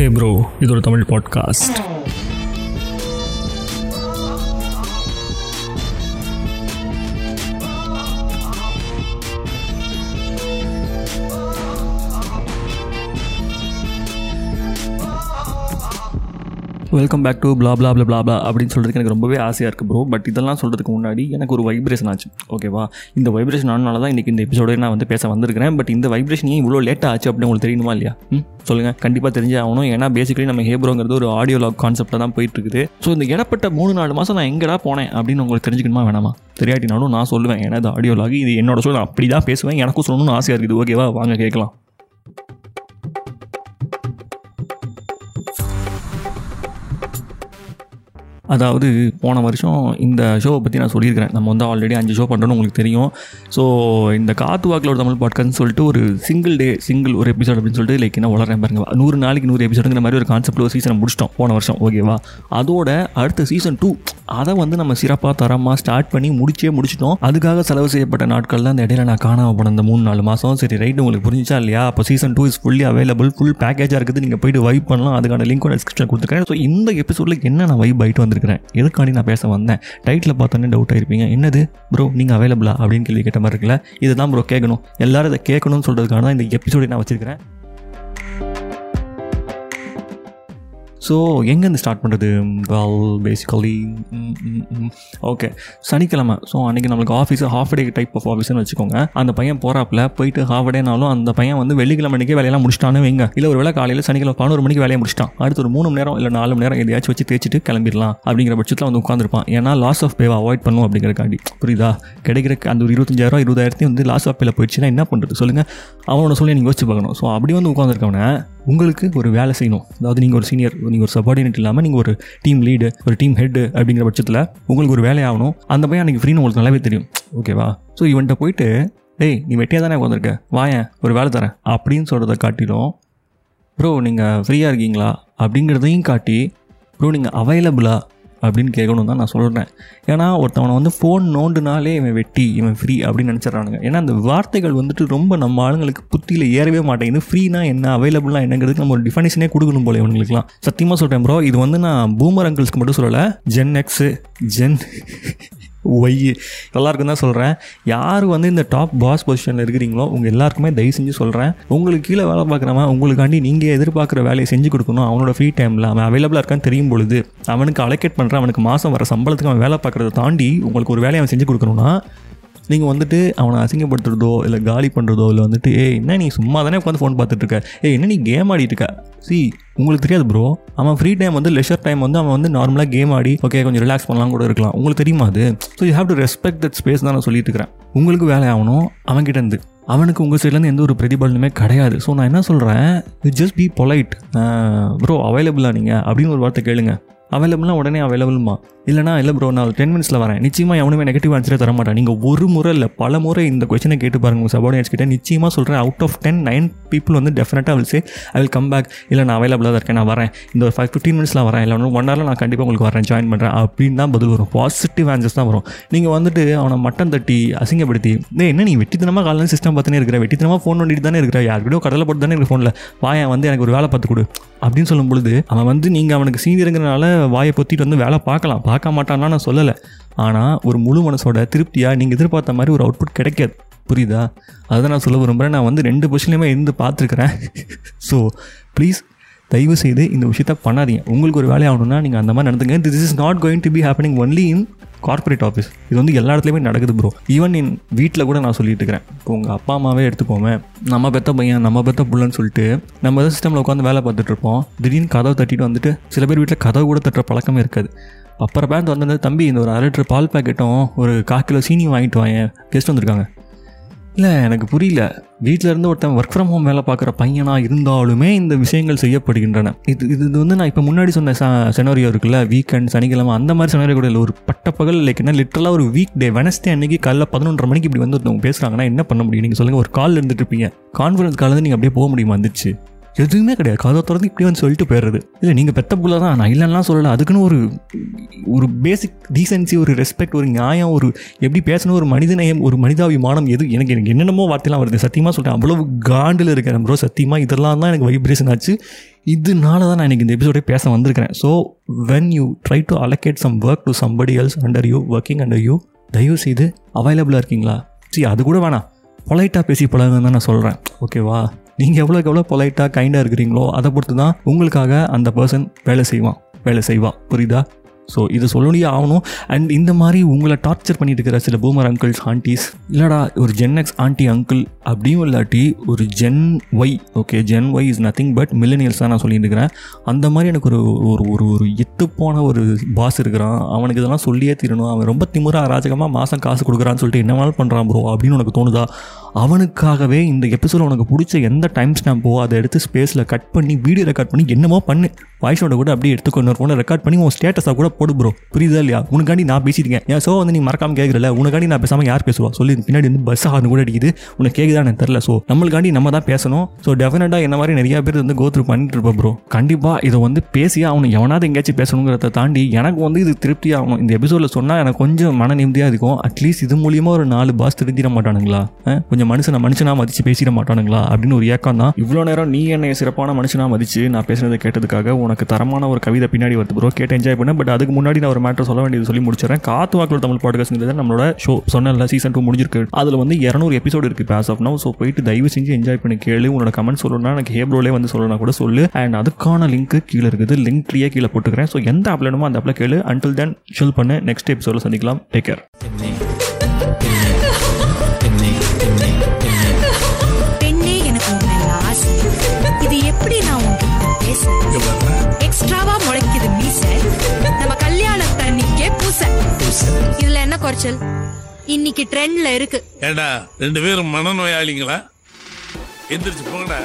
ஹே bro இது ஒரு Tamil podcast welcome back to blah blah blah blah அப்படின்னு சொல்கிறதுக்கு எனக்கு ரொம்பவே ஆசையாக இருக்குது ப்ரோ பட் இதெல்லாம் சொல்கிறதுக்கு முன்னாடி எனக்கு ஒரு வைப்ரேஷன் ஆச்சு. ஓகேவா இந்த வைப்ரேஷன் ஆனால தான் இன்றைக்கி இந்த எபிசோட நான் வந்து பேச வந்திருக்கிறேன். பட் இந்த வைப்ரேஷன் ஏன் இவ்வளோ லேட்டாக ஆச்சு அப்படின்னு உங்களுக்கு தெரியுமா இல்லையா? ம்? சொல்லுங்கள் கண்டிப்பாக தெரிஞ்சே ஆகணும். ஏன்னா பேசிக்கலி நம்ம ஹேப்ரோங்கிறது ஒரு ஆடியோ லாக் கான்செப்டில் தான் போயிட்டு இருக்குது ஸோ இந்த இடப்பட்ட மூணு நாலு மாதம் நான் எங்கடா போனேன் அப்படின்னு உங்களுக்கு தெரிஞ்சுக்கணுமா வேணாமா? தெரியாட்டினாலும் நான் சொல்லுவேன். ஏன்னா இது ஆடியோ லாக் இது என்னோட சொல்ல அப்படி தான் பேசுவேன். எனக்கும் சொல்லணும்னு ஆசையாக இருக்குது. ஓகேவா வாங்க கேட்கலாம். அதாவது போன வருஷம் இந்த ஷோவை பற்றி நான் சொல்லியிருக்கிறேன். நம்ம வந்து ஆல்ரெடி அஞ்சு ஷோ பண்ணுறோன்னு உங்களுக்கு தெரியும். ஸோ இந்த காத்து வாக்கில் ஒரு தமிழ் பாட்காஸ்ட்னு சொல்லிட்டு ஒரு சிங்கிள் டே சிங்கிள் ஒரு எபிசோட் அப்படின்னு சொல்லிட்டு லைக் என்ன வளரேன் பாருங்க. நூறு நாளைக்கு நூறு எபிசோடுங்கிற மாதிரி ஒரு கான்செப்ட் ஒரு சீசனை முடிச்சிட்டோம் போன வருஷம் ஓகேவா அதோட அடுத்த சீசன் டூ அதை வந்து நம்ம சிறப்பாக தரமாக ஸ்டார்ட் பண்ணி முடிச்சே முடிச்சிட்டோம். அதுக்காக செலவு செய்யப்பட்ட நாட்கள் தான் அந்த இடையில நான் காணாம போன அந்த மூணு நாலு மாதம் சரி ரைட் உங்களுக்கு புரிஞ்சா இல்லையா? அப்போ season two is fully available full பேக்கேஜாக இருக்குது. நீங்கள் போயிட்டு வைப் பண்ணலாம். அதுக்கான லிங்க் டிஸ்கிரிப்ஷன் கொடுத்துருக்கேன். ஸோ இந்த எபிசோடில் என்ன நான் வைப் ஆகிட்டு இருக்கிறேன். எதுக்காண்டி நான் பேச வந்தேன்? டைட்டில் பார்த்தோன்னே டவுட் இருப்பீங்க என்னது? ப்ரோ நீங்கள் அவைலபிளா அப்படின்னு கேள்வி கேட்ட மாதிரி இருக்குல்ல? இதுதான் ப்ரோ கேட்கணும். எல்லாரும் இதை கேட்கணும்னு சொல்கிறதுக்காக தான் இந்த எபிசோடை நான் வச்சிருக்கிறேன். ஸோ எங்கேருந்து ஸ்டார்ட் பண்ணுறது வெல் பேசிக்கலி ஓகே சனிக்கிழமை. ஸோ அன்றைக்கி நம்மளுக்கு office half day type of ஆஃபீஸ்னு வச்சுக்கோங்க. அந்த பையன் போகிறாப்புல போயிட்டு ஹாஃப் டேனாலும் அந்த பையன் வந்து வெள்ளிக்கிழமை அன்றைக்கி வேலையெல்லாம் முடிச்சிட்டானு வைங்க. இல்லை ஒரு வேலை காலையில் சனிக்கிழமை பதினோரு மணிக்கு வேலையை முடிச்சிட்டான். அடுத்து ஒரு மூணு மணி நேரம் இல்லை நாலு மணி நேரம் எதையாச்சும் வச்சு தேய்ச்சிட்டு கிளம்பிடலாம் அப்படிங்கிற பட்சத்தில் வந்து உட்காந்துருப்பான் ஏன்னா லாஸ் ஆஃப் பேவை அவாய்ட் பண்ணும் அப்படிங்கிறக்காண்டி புரியுதா? கிடைக்கிற அந்த ஒரு இருபத்தஞ்சாயிரம் இருபதாயிரத்தையும் வந்து லாஸ் ஆஃப் பேல போயிடுச்சுன்னா என்ன பண்ணுறது சொல்லுங்கள் அவனோட சொல்லி நீங்கள் யோசிச்சு பார்க்கணும். ஸோ அப்படி வந்து உட்காந்துருக்கவனே உங்களுக்கு ஒரு வேலை செய்யணும். அதாவது நீங்கள் ஒரு சீனியர் நீங்கள் ஒரு சபார்டினேட் இல்லாமல் நீங்கள் ஒரு டீம் லீடு ஒரு டீம் ஹெட்டு அப்படிங்கிற பட்சத்தில் உங்களுக்கு ஒரு வேலையாகணும் அந்த பையன் அன்றைக்கி ஃப்ரீன்னு உங்களுக்கு நல்லாவே தெரியும். ஓகேவா ஸோ இவன்கிட்ட போயிட்டு டேய் நீ வெட்டியாக தானே உட்காந்துருக்க வாயேன் ஒரு வேலை தரேன். அப்படின்னு சொல்கிறத காட்டிலும் ப்ரோ நீங்கள் ஃப்ரீயாக இருக்கீங்களா? அப்படிங்கிறதையும் காட்டி ப்ரோ நீங்கள் அவைலபிளாக அப்படின்னு கேட்கணும் தான் நான் சொல்கிறேன் ஏன்னா ஒருத்தவனை வந்து ஃபோன் நோண்டுனாலே இவன் வெட்டி இவன் ஃப்ரீ அப்படின்னு நினச்சிட்றானுங்க. ஏன்னா அந்த வார்த்தைகள் வந்துட்டு ரொம்ப நம்ம ஆளுங்களுக்கு புத்தியில் ஏறவே மாட்டேங்குது. ஃப்ரீனா என்ன அவைலபிளாக என்னங்கிறதுக்கு நம்ம ஒரு டிஃபனிஷனே கொடுக்கணும் போல இவங்களுக்குலாம் சத்தியமாக சொல்கிறேன் ப்ரோ இது வந்து நான் பூமர் அங்கிள்ஸ்க்கு மட்டும் சொல்லலை ஜென் எக்ஸு ஜென் ஒய் எல்லாருக்கும் தான் சொல்கிறேன் யார் வந்து இந்த டாப் பாஸ் பொசிஷனில் இருக்கிறீங்களோ உங்கள் எல்லாருக்குமே தயவு செஞ்சு சொல்கிறேன் உங்களுக்கு கீழே வேலை பார்க்குறவன் உங்களுக்காண்டி நீங்கள் எதிர்பார்க்குற வேலையை செஞ்சு கொடுக்கணும். அவனோட ஃப்ரீ டைமில் அவன் அவைலபிளாக இருக்கான்னு தெரியும் பொழுது அவனுக்கு அலோகேட் பண்ணுற அவனுக்கு மாதம் வர சம்பளத்துக்கு அவன் வேலை பார்க்குறத தாண்டி உங்களுக்கு ஒரு வேலையை அவன் செஞ்சு கொடுக்கணும்னா நீங்கள் வந்துட்டு அவனை அசிங்கப்படுத்துறதோ இல்லை காலி பண்ணுறதோ இல்லை வந்துட்டு ஏ என்ன நீ சும்மா தானே உட்காந்து ஃபோன் பார்த்துட்டு இருக்க என்ன நீ கேம் ஆடிட்டு இருக்க? சி உங்களுக்கு தெரியாது ப்ரோ அவன் ஃப்ரீ டைம் வந்து லெஷர் டைம் வந்து அவன் வந்து நார்மலாக கேம் ஆடி ஓகே கொஞ்சம் ரிலாக்ஸ் பண்ணலாம் கூட இருக்கலாம். உங்களுக்கு தெரியுமா அது? So you have to respect that space தான் நான் சொல்லிட்டு இருக்கிறேன். உங்களுக்கு வேலை ஆகணும் அவன்கிட்ட இருந்து. அவனுக்கு உங்கள் சைட்லேருந்து எந்த ஒரு பிரதிபலனுமே கிடையாது. ஸோ நான் என்ன சொல்கிறேன் you just be polite bro அவைலபிளாக நீங்கள் அப்படின்னு ஒரு வார்த்தை கேளுங்க. அவைலபிள்னா உடனே அவைலபிள்மா இல்லைனா இல்லை ப்ரோ நான் டென் மினிட்ஸில் வரேன். நிச்சயமாக எவனுமே நெகட்டிவ் ஆன்சரே தரமாட்டான். நீங்கள் ஒரு முறை இல்லை பல முறை இந்த கொஸ்டினை கேட்டு பாருங்க உங்கள் சபார்டினேட்ஸ் கிட்ட. நிச்சயமாக சொல்கிறேன் out of ten nine people வந்து டெஃபினட்டாக will say I will come back இல்லை நான் அவைலபிளாக தான் இருக்கேன் நான் வரேன். இந்த ஒரு ஃபைவ் ஃபிஃப்டீன் மினிட்ஸில் வரேன். இல்லை ஒன் ஹவரில் நான் கண்டிப்பாக உங்களுக்கு வரேன் ஜாயின் பண்ணுறேன் அப்படின்னு தான் பதில் வரும். பாசிட்டிவ் ஆன்சர்ஸ் தான் வரும். நீங்கள் வந்துட்டு அவனை மட்டன் தட்டி அசிங்கப்படுத்தி டேய் என்ன நீ வெட்டித்தனமாக காலையில் சிஸ்டம் பார்த்துனே இருக்கிற? வெட்டித்தனமாக ஃபோன் பண்ணிட்டு தானே இருக்கிற? யாருக்கிட்டோ கடலை போட்டு தானே இருக்க ஃபோனில் வாயன் வந்து எனக்கு ஒரு வேலை பார்த்து கொடு. அப்படின்னு சொல்லும் பொழுது அவன் வந்து நீங்கள் அவனுக்கு சீனியருங்கிறனால வாயை பொத்திட்டு வந்து வேலை பார்க்கலாம். பார்க்க மாட்டான்னா நான் சொல்லலை. ஆனால் ஒரு முழு மனசோட திருப்தியாக நீங்கள் எதிர்பார்த்த மாதிரி ஒரு அவுட்புட் கிடைக்காது. புரியுதா? அதை நான் சொல்ல விரும்புகிறேன் நான் வந்து ரெண்டு பொசிஷன்லையுமே இருந்து பார்த்துருக்குறேன். ஸோ ப்ளீஸ் தயவு செய்து இந்த விஷயத்த பண்ணாதீங்க. உங்களுக்கு ஒரு வேலை ஆகணும்னா நீங்கள் அந்த மாதிரி நடந்துங்க. This is not going to be happening only in corporate office இது வந்து எல்லா இடத்துலையுமே நடக்குது ப்ரோ ஈவன் என் வீட்டில் கூட நான் சொல்லிட்டு இருக்கிறேன். இப்போ உங்கள் அப்பா அம்மாவே எடுத்துக்கோமே நம்ம பெத்த பையன் நம்ம பெத்த புள்ளன்னு சொல்லிட்டு நம்ம எதாவது சிஸ்டமில் உட்காந்து வேலை பார்த்துட்டு இருப்போம். திடீர்னு கதவை தட்டிட்டு வந்துட்டு சில பேர் வீட்டில் கதவு கூட தட்டுற பழக்கமே இருக்காது. அப்புறம் பேண்ட் வந்து தம்பி இந்த ஒரு அரை லிட்டர் பால் பேக்கெட்டும் ஒரு கால் கிலோ சீனியும் வாங்கிட்டு வாங்க கெஸ்ட் வந்திருக்காங்க. இல்லை எனக்கு புரியல. வீட்டில் இருந்து ஒருத்தன் ஒர்க் ஃப்ரம் ஹோம் வேலை பார்க்குற பையனாக இருந்தாலுமே இந்த விஷயங்கள் செய்யப்படுகின்றன. இது இது இது வந்து நான் இப்போ முன்னாடி சொன்ன ச செனோரியோ இருக்குல்ல வீக்கெண்ட் சனிக்கிழமை அந்த மாதிரி செனோரியோ கூட இல்லை. ஒரு பட்டப்பகல் லைக் என்ன லிட்டரலாக ஒரு வீக் டே வெனஸ்டே அன்னைக்கு காலைல பதினொன்றரை மணிக்கு இப்படி வந்து ஒருத்தவங்க பேசுகிறாங்கன்னா என்ன பண்ண முடியும்? நீங்கள் சொல்லுங்கள் ஒரு கால் இருந்துட்டு இருப்பீங்க. கான்ஃபரன்ஸ் காலேருந்து நீங்கள் அப்படியே போக முடியுமா? வந்துச்சு. எதுவுமே கிடையாது. கதை திறந்து இப்படி வந்து சொல்லிட்டு போயிடுறது. இல்லை நீங்கள் பெத்த புள்ள தான். நான் இல்லைன்னா சொல்லலை. அதுக்குன்னு ஒரு ஒரு பேசிக் டீசென்சி ஒரு ரெஸ்பெக்ட் ஒரு நியாயம் ஒரு எப்படி பேசணும் ஒரு மனிதநேயம் ஒரு மனிதாபிமானம் எது? எனக்கு எனக்கு என்னென்னமோ வார்த்தைலாம் வருது. சத்தியமாக சொல்கிறேன் அவ்வளவு காண்டில் இருக்கிறேன் ப்ரோ சத்தியமாக இதெல்லாம் தான் எனக்கு வைப்ரேஷன் ஆச்சு. இதனால தான் நான் இன்னைக்கு இந்த எபிசோடே பேச வந்திருக்கிறேன். So when you try to allocate some work to somebody else under you working under you தயவு செய்து அவைலபிளாக இருக்கீங்களா? சரி அது கூட வேணாம். பொலைட்டாக பேசி பழகுன்னு தான் நான் சொல்கிறேன் ஓகேவா நீங்கள் எவ்வளோக்கு எவ்வளோ பொலைட்டாக கைண்டாக இருக்கிறீங்களோ அதை பொறுத்து தான் உங்களுக்காக அந்த பர்சன் வேலை செய்வான். வேலை செய்வான் புரியுதா? ஸோ இது சொல்லணும் ஆகணும். அண்ட் இந்த மாதிரி உங்களை டார்ச்சர் பண்ணிட்டு இருக்கிற சில பூமர் அங்கிள்ஸ் ஆண்டிஸ் இல்லைடா ஒரு ஜென் எக்ஸ் ஆண்டி அங்கிள் அப்படியும் இல்லாட்டி ஒரு Gen Y okay Gen Y is nothing but millennials தான் நான் சொல்லிட்டு இருக்கிறேன். அந்த மாதிரி எனக்கு ஒரு ஒரு ஒரு ஒரு எத்து போன ஒரு பாஸ் இருக்கிறான். அவனுக்கு இதெல்லாம் சொல்லியே தீரணும். அவன் ரொம்ப திமுறை அராஜகமாக மாதம் காசு கொடுக்குறான்னு சொல்லிட்டு என்ன வேணாலும் பண்ணுறான் ப்ரோ அப்படின்னு உனக்கு தோணுதா? அவனுக்காகவே இந்த எபிசோட உனக்கு பிடிச்ச எந்த டைம் ஸ்டாம்போ அதை எடுத்து ஸ்பேஸில் கட் பண்ணி வீடியோ ரெக்கார்ட் பண்ணி என்னமோ பண்ணு. வாய்ஸ் நோட்டை கூட அப்படியே எடுத்துக்கொண்டு ஒரு ஃபோனை ரெக்கார்ட் பண்ணி உன் ஸ்டேட்டஸாக கூட போடு ப்ரோ புரியுதா இல்லையா? உனக்காண்டி நான் பேசியிருக்கேன் என் ஸோ வந்து நீ மறக்காம கேட்குறல உனக்காண்டி நான் பேசாமல் யார் பேசுவா? சொல்லி பின்னாடி வந்து பஸ் ஆகணும் கூட அடிக்குது. உனக்கு கேட்குதா எனக்கு தெரில ஸோ நம்மளுக்காண்டி நம்ம தான் பேசணும். ஸோ டெஃபினட்டாக என்ன மாதிரி நிறைய பேர் வந்து கோத்ரூ பண்ணிட்டு இருப்போம் ப்ரோ கண்டிப்பாக இதை வந்து பேசியா அவனை எவனாவது எங்கேயாச்சும் பேசணுங்கிறத தாண்டி எனக்கு வந்து இது திருப்தி ஆகணும். இந்த எபிசோடில் சொன்னால் எனக்கு கொஞ்சம் மன நிம்மதியாக இருக்கும். அட்லீஸ்ட் இது மூலியமாக ஒரு நாலு பாஸ் திருந்திட மாட்டானுங்களா? கொஞ்சம் கொஞ்சம் மனுஷனை மனுஷனாக மதித்து பேசிட மாட்டானுங்களா? அப்படின்னு ஒரு ஏக்கம் தான். இவ்வளோ நேரம் நீ என்னை சிறப்பான மனுஷனாக மதித்து நான் பேசுனதை கேட்டதுக்காக உனக்கு தரமான ஒரு கவிதை பின்னாடி வருது ப்ரோ கேட்டு என்ஜாய் பண்ணேன் பட் அதுக்கு முன்னாடி நான் ஒரு மேட்டர் சொல்ல வேண்டியது சொல்லி முடிச்சிடறேன். காத்து வாக்கில் தமிழ் பாட்காஸ்ட்ங்கிறது நம்மளோட ஷோ சொன்னல சீசன் டூ முடிஞ்சிருக்கு. அதில் வந்து இரநூறு எபிசோடு இருக்குது பேஸ் ஆஃப் நோ ஸோ போயிட்டு தயவு செஞ்சு என்ஜாய் பண்ணி கேளு. உன்னோட கமெண்ட் சொல்லணும்னா எனக்கு ஹேப்ரோலே வந்து சொல்லணும் கூட சொல்லு. அண்ட் அதுக்கான லிங்க் கீழே இருக்குது. லிங்க்லேயே கீழே போட்டுக்கிறேன். ஸோ எந்த ஆப்ல வேணுமோ அந்த ஆப்ல கேளு. அன்டில் தென் ஷில் பண்ணு. நெக்ஸ்ட் எபிசோட சந்திக்கலாம். டேக் கேர் எக்ஸ்ட்ராவா முளைக்குது மீச. நம்ம கல்யாண தண்ணிக்கே பூச. இதுல என்ன குறைச்சல்? இன்னைக்கு ட்ரெண்ட்ல இருக்கு. ஏடா ரெண்டு பேரும் மனநோயாளிங்களா? எந்திரிச்சு போங்கடா.